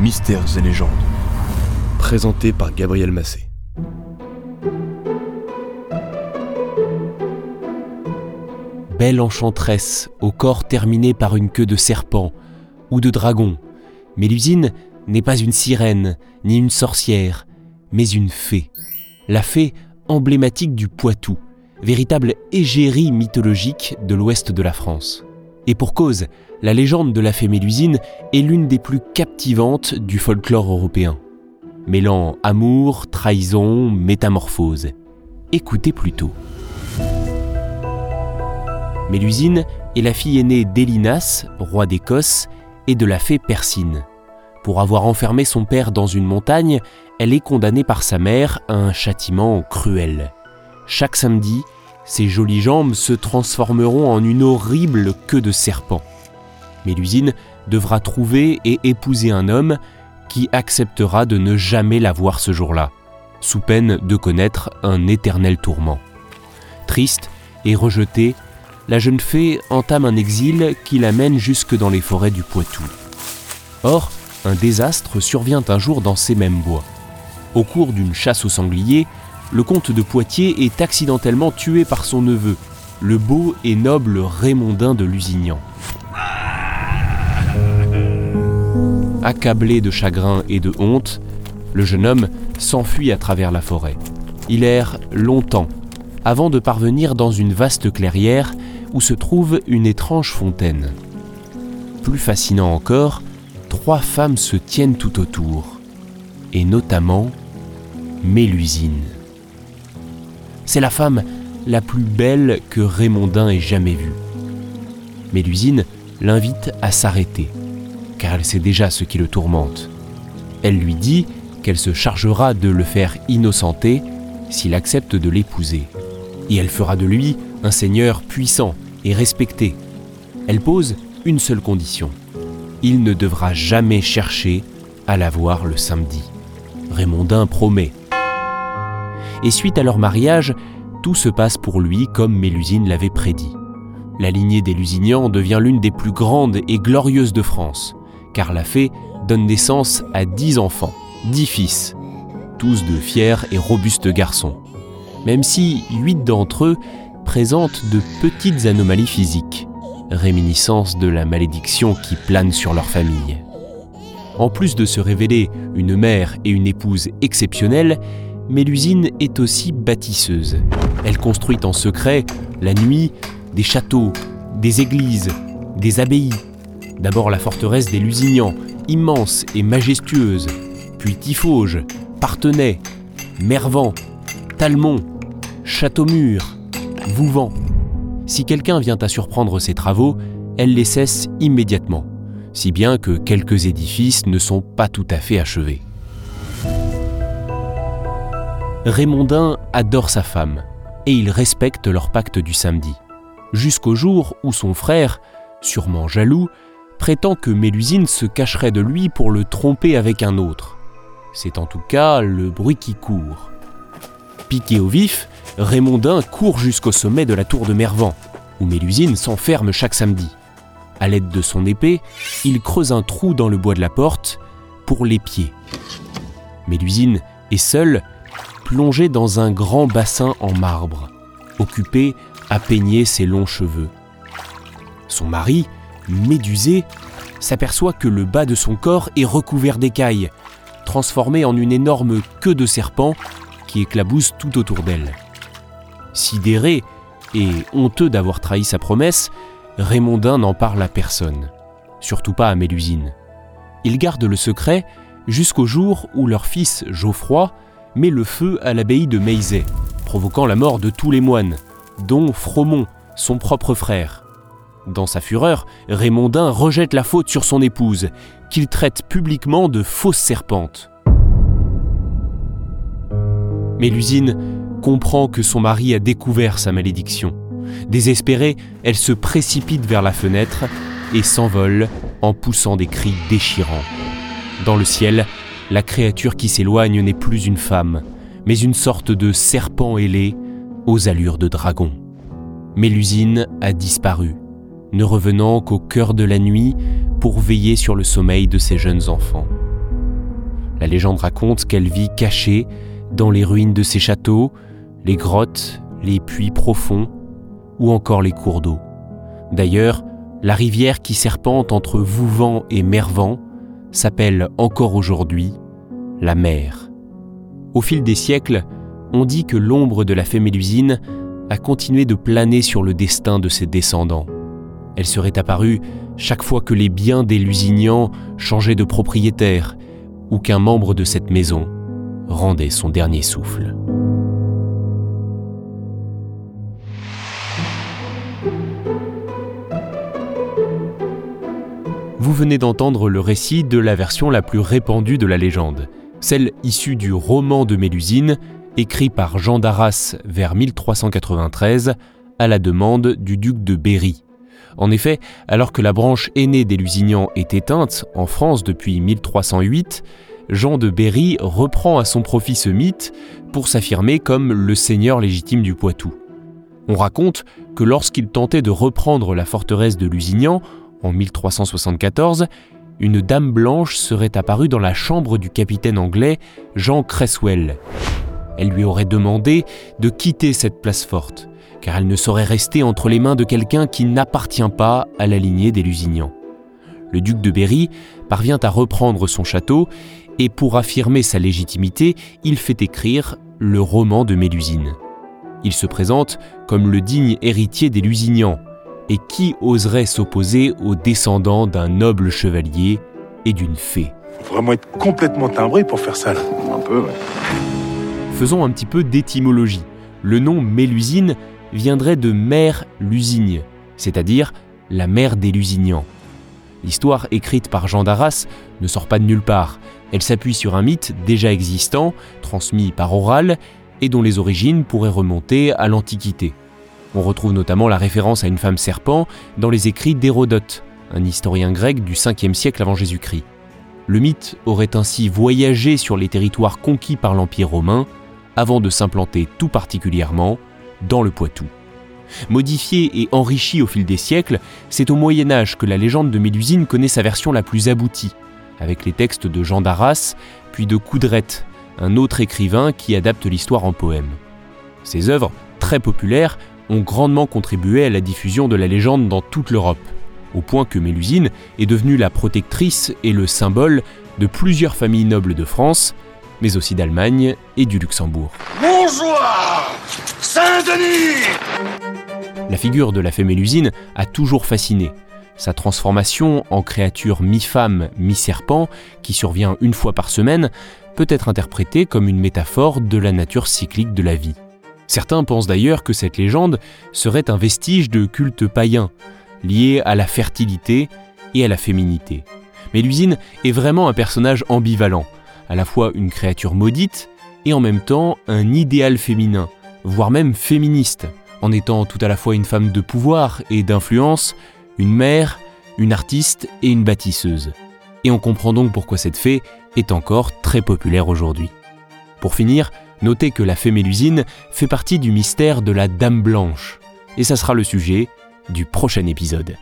Mystères et légendes. Présenté par Gabriel Massé. Belle enchanteresse, au corps terminé par une queue de serpent ou de dragon. Mélusine n'est pas une sirène, ni une sorcière, mais une fée. La fée emblématique du Poitou, véritable égérie mythologique de l'ouest de la France. Et pour cause, la légende de la fée Mélusine est l'une des plus captivantes du folklore européen, mêlant amour, trahison, métamorphose. Écoutez plutôt. Mélusine est la fille aînée d'Élinas, roi d'Écosse, et de la fée Persine. Pour avoir enfermé son père dans une montagne, elle est condamnée par sa mère à un châtiment cruel. Chaque samedi, ses jolies jambes se transformeront en une horrible queue de serpent. Mélusine devra trouver et épouser un homme qui acceptera de ne jamais la voir ce jour-là, sous peine de connaître un éternel tourment. Triste et rejetée, la jeune fée entame un exil qui l'amène jusque dans les forêts du Poitou. Or, un désastre survient un jour dans ces mêmes bois. Au cours d'une chasse au sanglier, le comte de Poitiers est accidentellement tué par son neveu, le beau et noble Raymondin de Lusignan. Accablé de chagrin et de honte, le jeune homme s'enfuit à travers la forêt. Il erre longtemps avant de parvenir dans une vaste clairière où se trouve une étrange fontaine. Plus fascinant encore, trois femmes se tiennent tout autour, et notamment Mélusine. C'est la femme la plus belle que Raymondin ait jamais vue. Mélusine l'invite à s'arrêter, car elle sait déjà ce qui le tourmente. Elle lui dit qu'elle se chargera de le faire innocenter s'il accepte de l'épouser. Et elle fera de lui un seigneur puissant et respecté. Elle pose une seule condition. Il ne devra jamais chercher à la voir le samedi. Raymondin promet. Et suite à leur mariage, tout se passe pour lui comme Mélusine l'avait prédit. La lignée des Lusignans devient l'une des plus grandes et glorieuses de France, car la fée donne naissance à dix enfants, dix fils, tous de fiers et robustes garçons, même si huit d'entre eux présentent de petites anomalies physiques, réminiscence de la malédiction qui plane sur leur famille. En plus de se révéler une mère et une épouse exceptionnelles, Mélusine est aussi bâtisseuse. Elle construit en secret, la nuit, des châteaux, des églises, des abbayes. D'abord la forteresse des Lusignans, immense et majestueuse, puis Tifauge, Partenay, Mervan, Talmont, Châteaumur, Vouvant. Si quelqu'un vient à surprendre ses travaux, elle les cesse immédiatement, si bien que quelques édifices ne sont pas tout à fait achevés. Raymondin adore sa femme et il respecte leur pacte du samedi, jusqu'au jour où son frère, sûrement jaloux, prétend que Mélusine se cacherait de lui pour le tromper avec un autre. C'est en tout cas le bruit qui court. Piqué au vif, Raymondin court jusqu'au sommet de la tour de Mervan, où Mélusine s'enferme chaque samedi. À l'aide de son épée, il creuse un trou dans le bois de la porte pour l'épier. Mélusine est seule plongé dans un grand bassin en marbre, occupé à peigner ses longs cheveux. Son mari, médusé, s'aperçoit que le bas de son corps est recouvert d'écailles, transformé en une énorme queue de serpent qui éclabousse tout autour d'elle. Sidéré et honteux d'avoir trahi sa promesse, Raymondin n'en parle à personne, surtout pas à Mélusine. Il garde le secret jusqu'au jour où leur fils Geoffroy met le feu à l'abbaye de Meizay, provoquant la mort de tous les moines, dont Fromont, son propre frère. Dans sa fureur, Raymondin rejette la faute sur son épouse, qu'il traite publiquement de fausse serpente. Mélusine comprend que son mari a découvert sa malédiction. Désespérée, elle se précipite vers la fenêtre et s'envole en poussant des cris déchirants. Dans le ciel, la créature qui s'éloigne n'est plus une femme, mais une sorte de serpent ailé aux allures de dragon. Mélusine a disparu, ne revenant qu'au cœur de la nuit pour veiller sur le sommeil de ses jeunes enfants. La légende raconte qu'elle vit cachée dans les ruines de ses châteaux, les grottes, les puits profonds ou encore les cours d'eau. D'ailleurs, la rivière qui serpente entre Vouvant et Mervent s'appelle encore aujourd'hui la mer. Au fil des siècles, on dit que l'ombre de la fée Mélusine a continué de planer sur le destin de ses descendants. Elle serait apparue chaque fois que les biens des Lusignans changeaient de propriétaire ou qu'un membre de cette maison rendait son dernier souffle. Vous venez d'entendre le récit de la version la plus répandue de la légende, celle issue du roman de Mélusine, écrit par Jean d'Arras vers 1393 à la demande du duc de Berry. En effet, alors que la branche aînée des Lusignans est éteinte en France depuis 1308, Jean de Berry reprend à son profit ce mythe pour s'affirmer comme le seigneur légitime du Poitou. On raconte que lorsqu'il tentait de reprendre la forteresse de Lusignan en 1374, une dame blanche serait apparue dans la chambre du capitaine anglais Jean Cresswell. Elle lui aurait demandé de quitter cette place forte, car elle ne saurait rester entre les mains de quelqu'un qui n'appartient pas à la lignée des Lusignans. Le duc de Berry parvient à reprendre son château et pour affirmer sa légitimité, il fait écrire le roman de Mélusine. Il se présente comme le digne héritier des Lusignans, et qui oserait s'opposer aux descendants d'un noble chevalier et d'une fée Faut vraiment être complètement timbré pour faire ça là. Un peu, ouais. Faisons un petit peu d'étymologie. Le nom Mélusine viendrait de mère Lusigne, c'est-à-dire la mère des Lusignans. L'histoire écrite par Jean d'Arras ne sort pas de nulle part. Elle s'appuie sur un mythe déjà existant, transmis par oral, et dont les origines pourraient remonter à l'Antiquité. On retrouve notamment la référence à une femme serpent dans les écrits d'Hérodote, un historien grec du 5e siècle avant Jésus-Christ. Le mythe aurait ainsi voyagé sur les territoires conquis par l'Empire romain avant de s'implanter tout particulièrement dans le Poitou. Modifié et enrichi au fil des siècles, c'est au Moyen Âge que la légende de Mélusine connaît sa version la plus aboutie, avec les textes de Jean d'Arras, puis de Coudrette, un autre écrivain qui adapte l'histoire en poème. Ces œuvres, très populaires, ont grandement contribué à la diffusion de la légende dans toute l'Europe, au point que Mélusine est devenue la protectrice et le symbole de plusieurs familles nobles de France, mais aussi d'Allemagne et du Luxembourg. Bonjour Saint-Denis La figure de la fée Mélusine a toujours fasciné. Sa transformation en créature mi-femme, mi-serpent, qui survient une fois par semaine, peut être interprétée comme une métaphore de la nature cyclique de la vie. Certains pensent d'ailleurs que cette légende serait un vestige de culte païen, lié à la fertilité et à la féminité. Mélusine est vraiment un personnage ambivalent, à la fois une créature maudite et en même temps un idéal féminin, voire même féministe, en étant tout à la fois une femme de pouvoir et d'influence, une mère, une artiste et une bâtisseuse. Et on comprend donc pourquoi cette fée est encore très populaire aujourd'hui. Pour finir, Notez que la fée Mélusine fait partie du mystère de la Dame Blanche. Et ça sera le sujet du prochain épisode.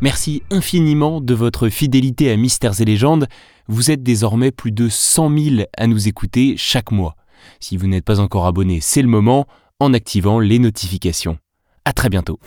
Merci infiniment de votre fidélité à Mystères et légendes. Vous êtes désormais plus de 100 000 à nous écouter chaque mois. Si vous n'êtes pas encore abonné, c'est le moment en activant les notifications. À très bientôt.